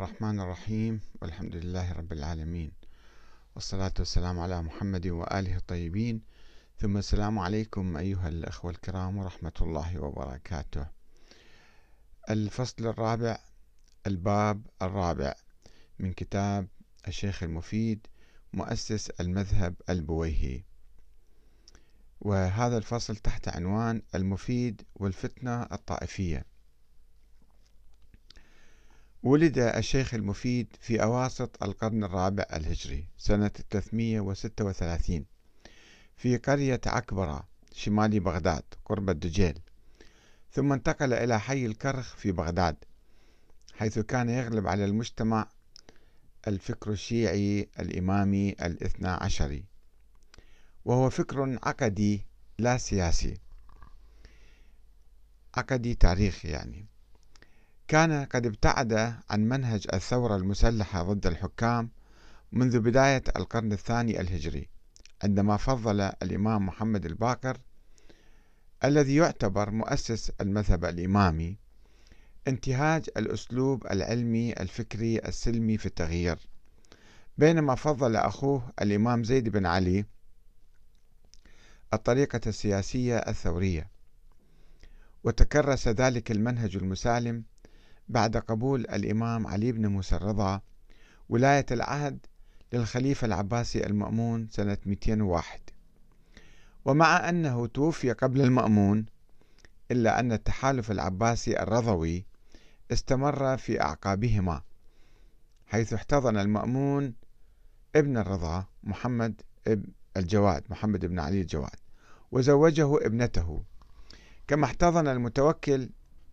الرحمن الرحيم والحمد لله رب العالمين. والصلاة والسلام على محمد وآله الطيبين. ثم السلام عليكم أيها الأخوة الكرام ورحمة الله وبركاته. الفصل الرابع الباب الرابع من كتاب الشيخ المفيد مؤسس المذهب البويهي. وهذا الفصل تحت عنوان المفيد والفتنة الطائفية. ولد الشيخ المفيد في أواسط القرن الرابع الهجري سنة 336 في قرية عكبرة شمال بغداد قرب الدجيل ثم انتقل إلى حي الكرخ في بغداد حيث كان يغلب على المجتمع الفكر الشيعي الإمامي الاثنى عشري وهو فكر عقدي لا سياسي. عقدي تاريخي يعني. كان قد ابتعد عن منهج الثورة المسلحة ضد الحكام منذ بداية القرن الثاني الهجري عندما فضل الإمام محمد الباقر الذي يعتبر مؤسس المذهب الإمامي انتهاج الأسلوب العلمي الفكري السلمي في التغيير. بينما فضل أخوه الإمام زيد بن علي الطريقة السياسية الثورية وتكرس ذلك المنهج المسالم بعد قبول الإمام علي بن موسى الرضا ولاية العهد للخليفة العباسي المأمون سنة 201 ومع أنه توفي قبل المأمون إلا أن التحالف العباسي الرضوي استمر في أعقابهما حيث احتضن المأمون ابن الرضا محمد الجواد محمد بن علي الجواد وزوجه ابنته. كما احتضن المتوكل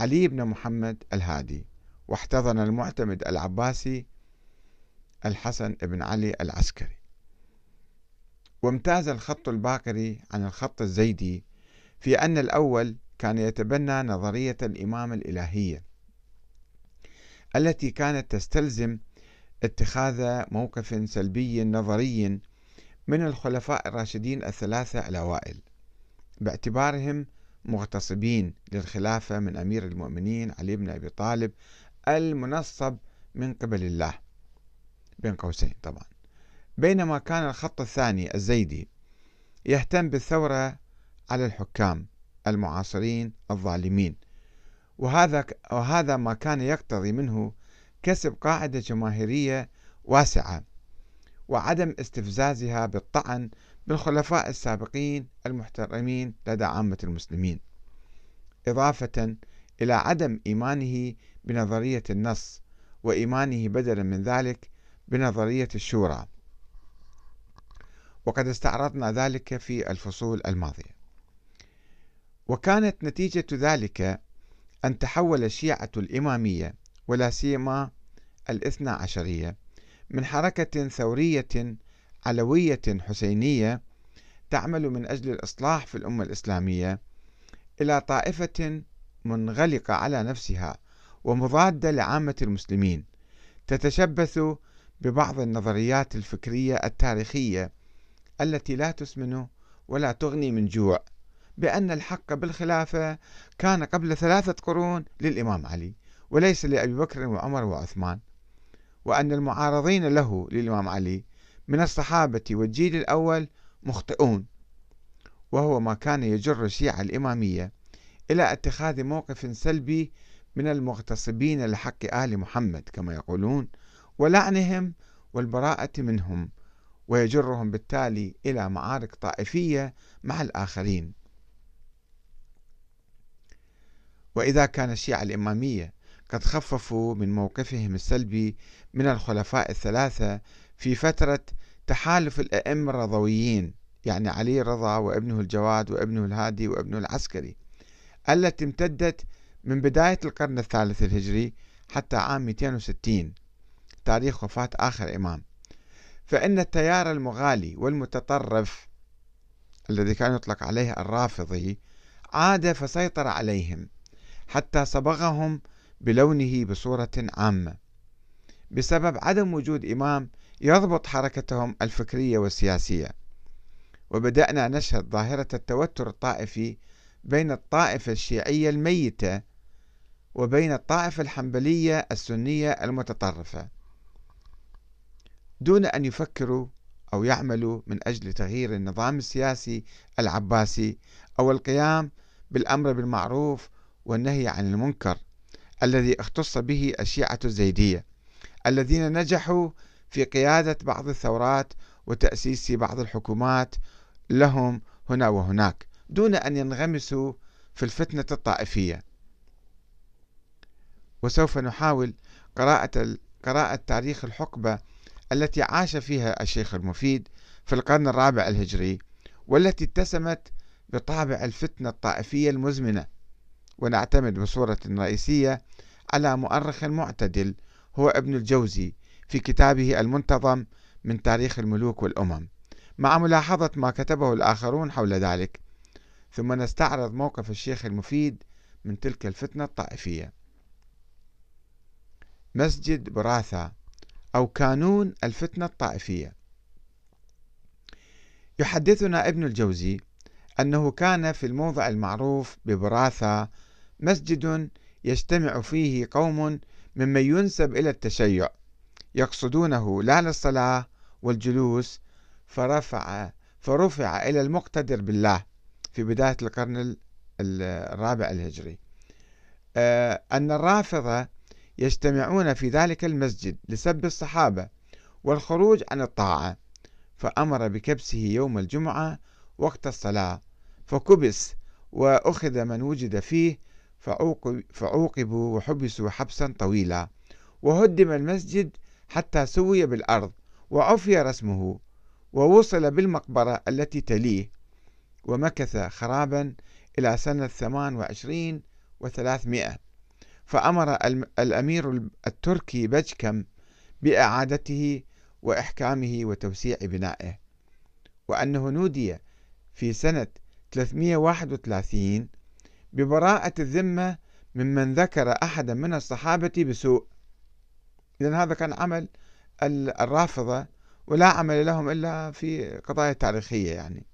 علي بن محمد الهادي واحتضن المعتمد العباسي الحسن بن علي العسكري. وامتاز الخط الباقري عن الخط الزيدي في أن الأول كان يتبنى نظرية الإمامة الإلهية التي كانت تستلزم اتخاذ موقف سلبي نظري من الخلفاء الراشدين الثلاثة الأوائل باعتبارهم مغتصبين للخلافة من أمير المؤمنين علي بن أبي طالب المنصب من قبل الله بين قوسين طبعا. بينما كان الخط الثاني الزيدي يهتم بالثورة على الحكام المعاصرين الظالمين وهذا وهذا ما كان يقتضي منه كسب قاعدة جماهيرية واسعة وعدم استفزازها بالطعن بالخلفاء السابقين المحترمين لدى عامة المسلمين إضافة إلى عدم إيمانه بنظرية النص وإيمانه بدلا من ذلك بنظرية الشورى. وقد استعرضنا ذلك في الفصول الماضية. وكانت نتيجة ذلك أن تحول الشيعة الإمامية ولا سيما الاثنى عشرية من حركة ثورية علوية حسينية تعمل من أجل الإصلاح في الأمة الإسلامية إلى طائفة منغلقة على نفسها ومضادة لعامة المسلمين تتشبث ببعض النظريات الفكرية التاريخية التي لا تسمن ولا تغني من جوع بأن الحق بالخلافة كان قبل ثلاثة قرون للإمام علي وليس لأبي بكر وعمر وعثمان وأن المعارضين له للإمام علي من الصحابة والجيل الأول مخطئون وهو ما كان يجر الشيعة الإمامية إلى اتخاذ موقف سلبي من المغتصبين لحق آل محمد كما يقولون ولعنهم والبراءة منهم ويجرهم بالتالي إلى معارك طائفية مع الآخرين. وإذا كان الشيعة الإمامية قد خففوا من موقفهم السلبي من الخلفاء الثلاثة في فترة تحالف الأئمة الرضويين يعني علي رضا وابنه الجواد وابنه الهادي وابنه العسكري التي امتدت من بداية القرن الثالث الهجري حتى عام 260 تاريخ وفاة آخر إمام. فإن التيار المغالي والمتطرف الذي كان يطلق عليه الرافضي عاد فسيطر عليهم حتى صبغهم بلونه بصورة عامة. بسبب عدم وجود إمام يضبط حركتهم الفكرية والسياسية. وبدأنا نشهد ظاهرة التوتر الطائفي بين الطائفة الشيعية الميتة وبين الطائفة الحنبلية السنية المتطرفة. دون أن يفكروا أو يعملوا من أجل تغيير النظام السياسي العباسي أو القيام بالأمر بالمعروف والنهي عن المنكر الذي اختص به الشيعة الزيدية الذين نجحوا في قيادة بعض الثورات وتأسيس بعض الحكومات لهم هنا وهناك دون أن ينغمسوا في الفتنة الطائفية. وسوف نحاول قراءة قراءة تاريخ الحقبة التي عاش فيها الشيخ المفيد في القرن الرابع الهجري والتي اتسمت بطابع الفتنة الطائفية المزمنة. ونعتمد بصورة رئيسية على مؤرخ معتدل هو ابن الجوزي في كتابه المنتظم من تاريخ الملوك والأمم. مع ملاحظة ما كتبه الآخرون حول ذلك ثم نستعرض موقف الشيخ المفيد من تلك الفتنة الطائفية. مسجد براثة أو كانون الفتنة الطائفية. يحدثنا ابن الجوزي أنه كان في الموضع المعروف ببراثة مسجد يجتمع فيه قوم ممن ينسب إلى التشيع يقصدونه لا للصلاة والجلوس فرفع فرفع إلى المقتدر بالله في بداية القرن الرابع الهجري. آه، أن الرافضة يجتمعون في ذلك المسجد لسب الصحابة والخروج عن الطاعة فأمر بكبسه يوم الجمعة وقت الصلاة فكبس وأخذ من وجد فيه فعوقبوا وحبسوا حبسا طويلا وهدم المسجد حتى سوي بالأرض وعفي رسمه ووصل بالمقبرة التي تليه ومكث خرابا إلى سنة 28 وثلاثمائة. فأمر الأمير التركي بجكم بإعادته وإحكامه وتوسيع بنائه. وأنه نودي في سنة 331 ببراءة الذمة ممن ذكر أحدا من الصحابة بسوء. إذن هذا كان عمل الرافضة ولا عمل لهم إلا في قضايا تاريخية يعني.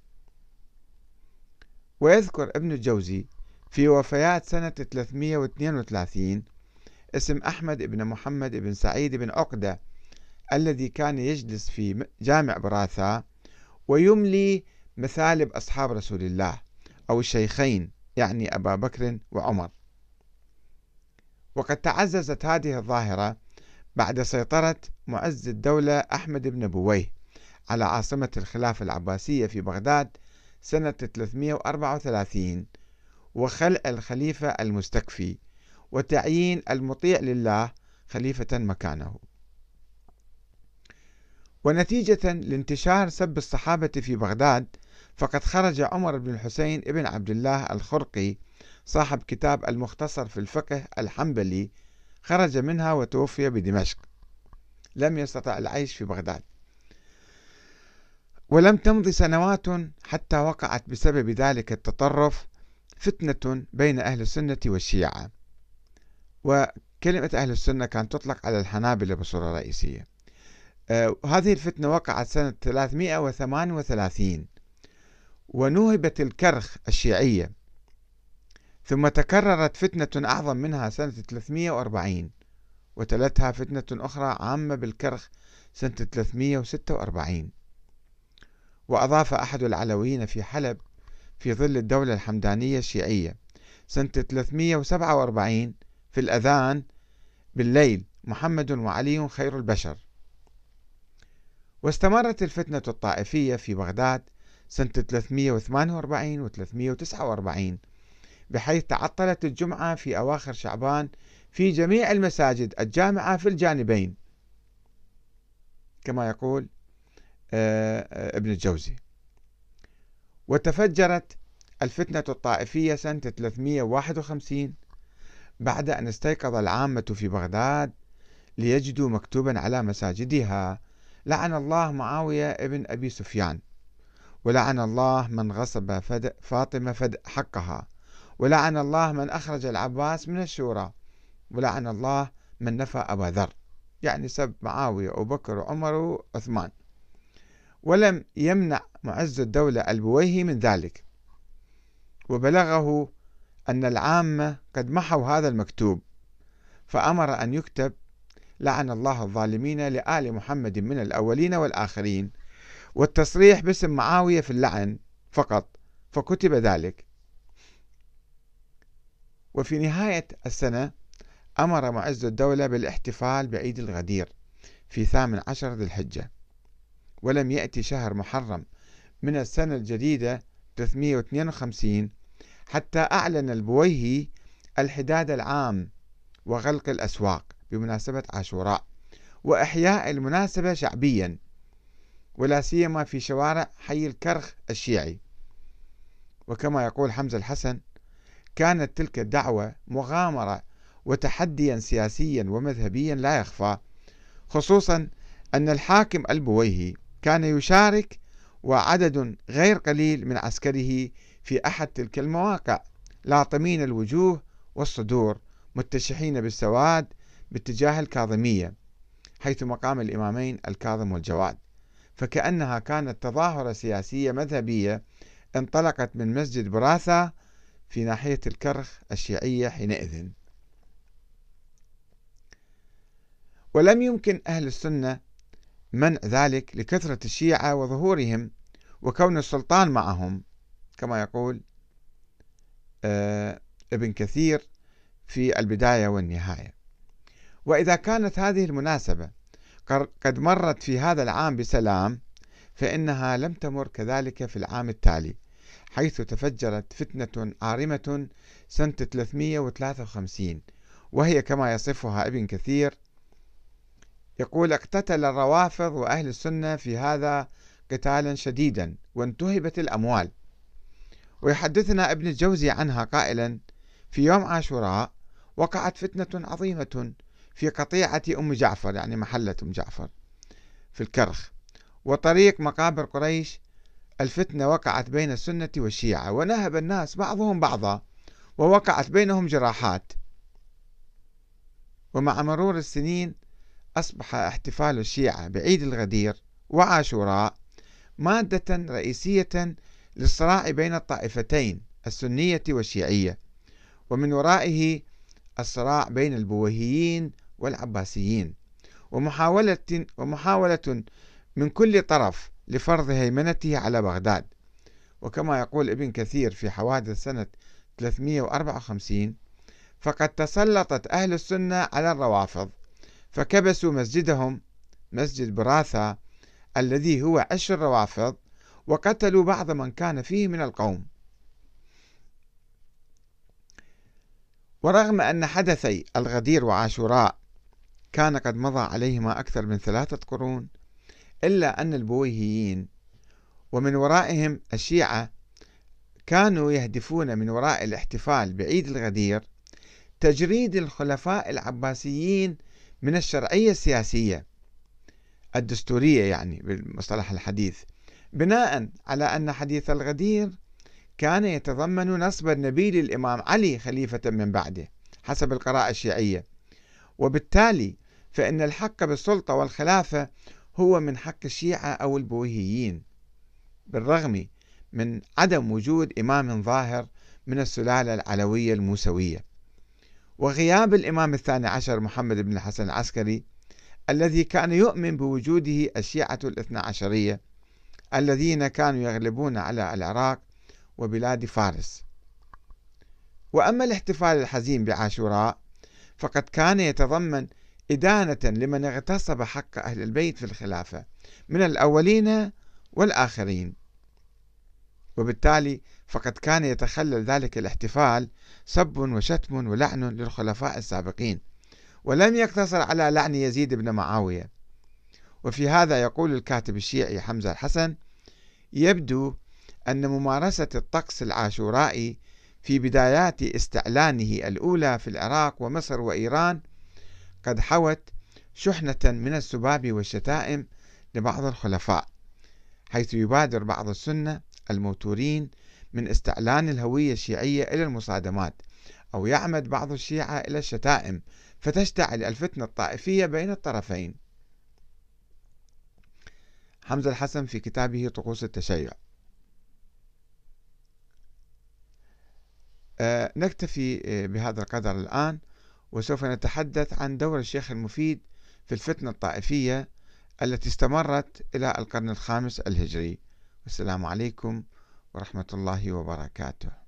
ويذكر ابن الجوزي في وفيات سنة 332 اسم أحمد بن محمد بن سعيد بن عقدة الذي كان يجلس في جامع براثا ويملي مثالب أصحاب رسول الله أو الشيخين يعني أبا بكر وعمر. وقد تعززت هذه الظاهرة بعد سيطرة معز الدولة أحمد بن بويه على عاصمة الخلافة العباسية في بغداد سنة 334 وخلع الخليفة المستكفي وتعيين المطيع لله خليفة مكانه. ونتيجة لانتشار سب الصحابة في بغداد فقد خرج عمر بن الحسين ابن عبد الله الخرقي صاحب كتاب المختصر في الفقه الحنبلي خرج منها وتوفي بدمشق. لم يستطع العيش في بغداد. ولم تمض سنوات حتى وقعت بسبب ذلك التطرف فتنة بين أهل السنة والشيعة. وكلمة أهل السنة كانت تطلق على الحنابلة بصورة رئيسية. آه هذه الفتنة وقعت سنة 338 ونوهبت الكرخ الشيعية ثم تكررت فتنة أعظم منها سنة 340 وتلتها فتنة أخرى عامة بالكرخ سنة 346 وأضاف أحد العلويين في حلب في ظل الدولة الحمدانية الشيعية سنة 347 في الأذان بالليل محمد وعلي خير البشر. واستمرت الفتنة الطائفية في بغداد سنة 348 و 349 بحيث تعطلت الجمعة في أواخر شعبان في جميع المساجد الجامعة في الجانبين. كما يقول آه، آه، ابن الجوزي. وتفجرت الفتنة الطائفية سنة 351 بعد أن استيقظ العامة في بغداد ليجدوا مكتوبا على مساجدها لعن الله معاوية ابن أبي سفيان ولعن الله من غصب فاطمة فد حقها ولعن الله من أخرج العباس من الشورى ولعن الله من نفى أبا ذر يعني سب معاوية وأبو بكر وعمر وعثمان. ولم يمنع معز الدولة البويهي من ذلك. وبلغه أن العامة قد محوا هذا المكتوب فأمر أن يكتب لعن الله الظالمين لآل محمد من الأولين والآخرين والتصريح باسم معاوية في اللعن فقط فكتب ذلك. وفي نهاية السنة أمر معز الدولة بالاحتفال بعيد الغدير في ثامن عشر ذي الحجة ولم يأتي شهر محرم من السنة الجديدة 352 حتى أعلن البويهي الحداد العام وغلق الأسواق بمناسبة عاشوراء وإحياء المناسبة شعبيا ولا سيما في شوارع حي الكرخ الشيعي. وكما يقول حمزة الحسن كانت تلك الدعوة مغامرة وتحديا سياسيا ومذهبيا لا يخفى خصوصا أن الحاكم البويهي كان يشارك وعدد غير قليل من عسكره في أحد تلك المواقع لاطمين الوجوه والصدور متشحين بالسواد باتجاه الكاظمية حيث مقام الإمامين الكاظم والجواد. فكأنها كانت تظاهرة سياسية مذهبية انطلقت من مسجد براثة في ناحية الكرخ الشيعية حينئذ. ولم يمكن أهل السنة منع ذلك لكثرة الشيعة وظهورهم وكون السلطان معهم. كما يقول آه، ابن كثير في البداية والنهاية. وإذا كانت هذه المناسبة قد مرت في هذا العام بسلام فإنها لم تمر كذلك في العام التالي. حيث تفجرت فتنة عارمة سنة 353 وهي كما يصفها ابن كثير يقول اقتتل الروافض وأهل السنة في هذا قتالا شديدا وانتهبت الأموال ويحدثنا ابن الجوزي عنها قائلا في يوم عاشوراء وقعت فتنة عظيمة في قطيعة أم جعفر يعني محلة أم جعفر في الكرخ وطريق مقابر قريش الفتنة وقعت بين السنة والشيعة ونهب الناس بعضهم بعضا ووقعت بينهم جراحات. ومع مرور السنين أصبح احتفال الشيعة بعيد الغدير وعاشوراء مادة رئيسية للصراع بين الطائفتين السنية والشيعية ومن ورائه الصراع بين البويهيين والعباسيين. ومحاولة ومحاولة من كل طرف لفرض هيمنته على بغداد. وكما يقول ابن كثير في حوادث سنة 354 فقد تسلطت أهل السنة على الروافض فكبسوا مسجدهم مسجد براثة الذي هو عش الروافض وقتلوا بعض من كان فيه من القوم. ورغم أن حدثي الغدير وعاشوراء كان قد مضى عليهما أكثر من ثلاثة قرون إلا أن البويهيين ومن ورائهم الشيعة كانوا يهدفون من وراء الاحتفال بعيد الغدير تجريد الخلفاء العباسيين من الشرعية السياسية الدستورية يعني بالمصطلح الحديث بناء على أن حديث الغدير كان يتضمن نصب النبي للإمام علي خليفة من بعده حسب القراءة الشيعية. وبالتالي فإن الحق بالسلطة والخلافة هو من حق الشيعة أو البويهيين بالرغم من عدم وجود إمام ظاهر من السلالة العلوية الموسوية. وغياب الإمام الثاني عشر محمد بن الحسن العسكري الذي كان يؤمن بوجوده الشيعة الاثنى عشرية الذين كانوا يغلبون على العراق وبلاد فارس. وأما الاحتفال الحزين بعاشوراء فقد كان يتضمن إدانة لمن اغتصب حق أهل البيت في الخلافة من الأولين والآخرين. وبالتالي فقد كان يتخلل ذلك الاحتفال سب وشتم ولعن للخلفاء السابقين ولم يقتصر على لعن يزيد بن معاوية. وفي هذا يقول الكاتب الشيعي حمزة الحسن يبدو أن ممارسة الطقس العاشورائي في بدايات استعلانه الأولى في العراق ومصر وإيران قد حوت شحنة من السباب والشتائم لبعض الخلفاء حيث يبادر بعض السنة الموتورين من استعلان الهوية الشيعية إلى المصادمات أو يعمد بعض الشيعة إلى الشتائم فتشتعل الفتنة الطائفية بين الطرفين. حمزة الحسن في كتابه طقوس التشيع. أه نكتفي آه، بهذا القدر الآن. وسوف نتحدث عن دور الشيخ المفيد في الفتنة الطائفية التي استمرت إلى القرن الخامس الهجري. والسلام عليكم ورحمة الله وبركاته.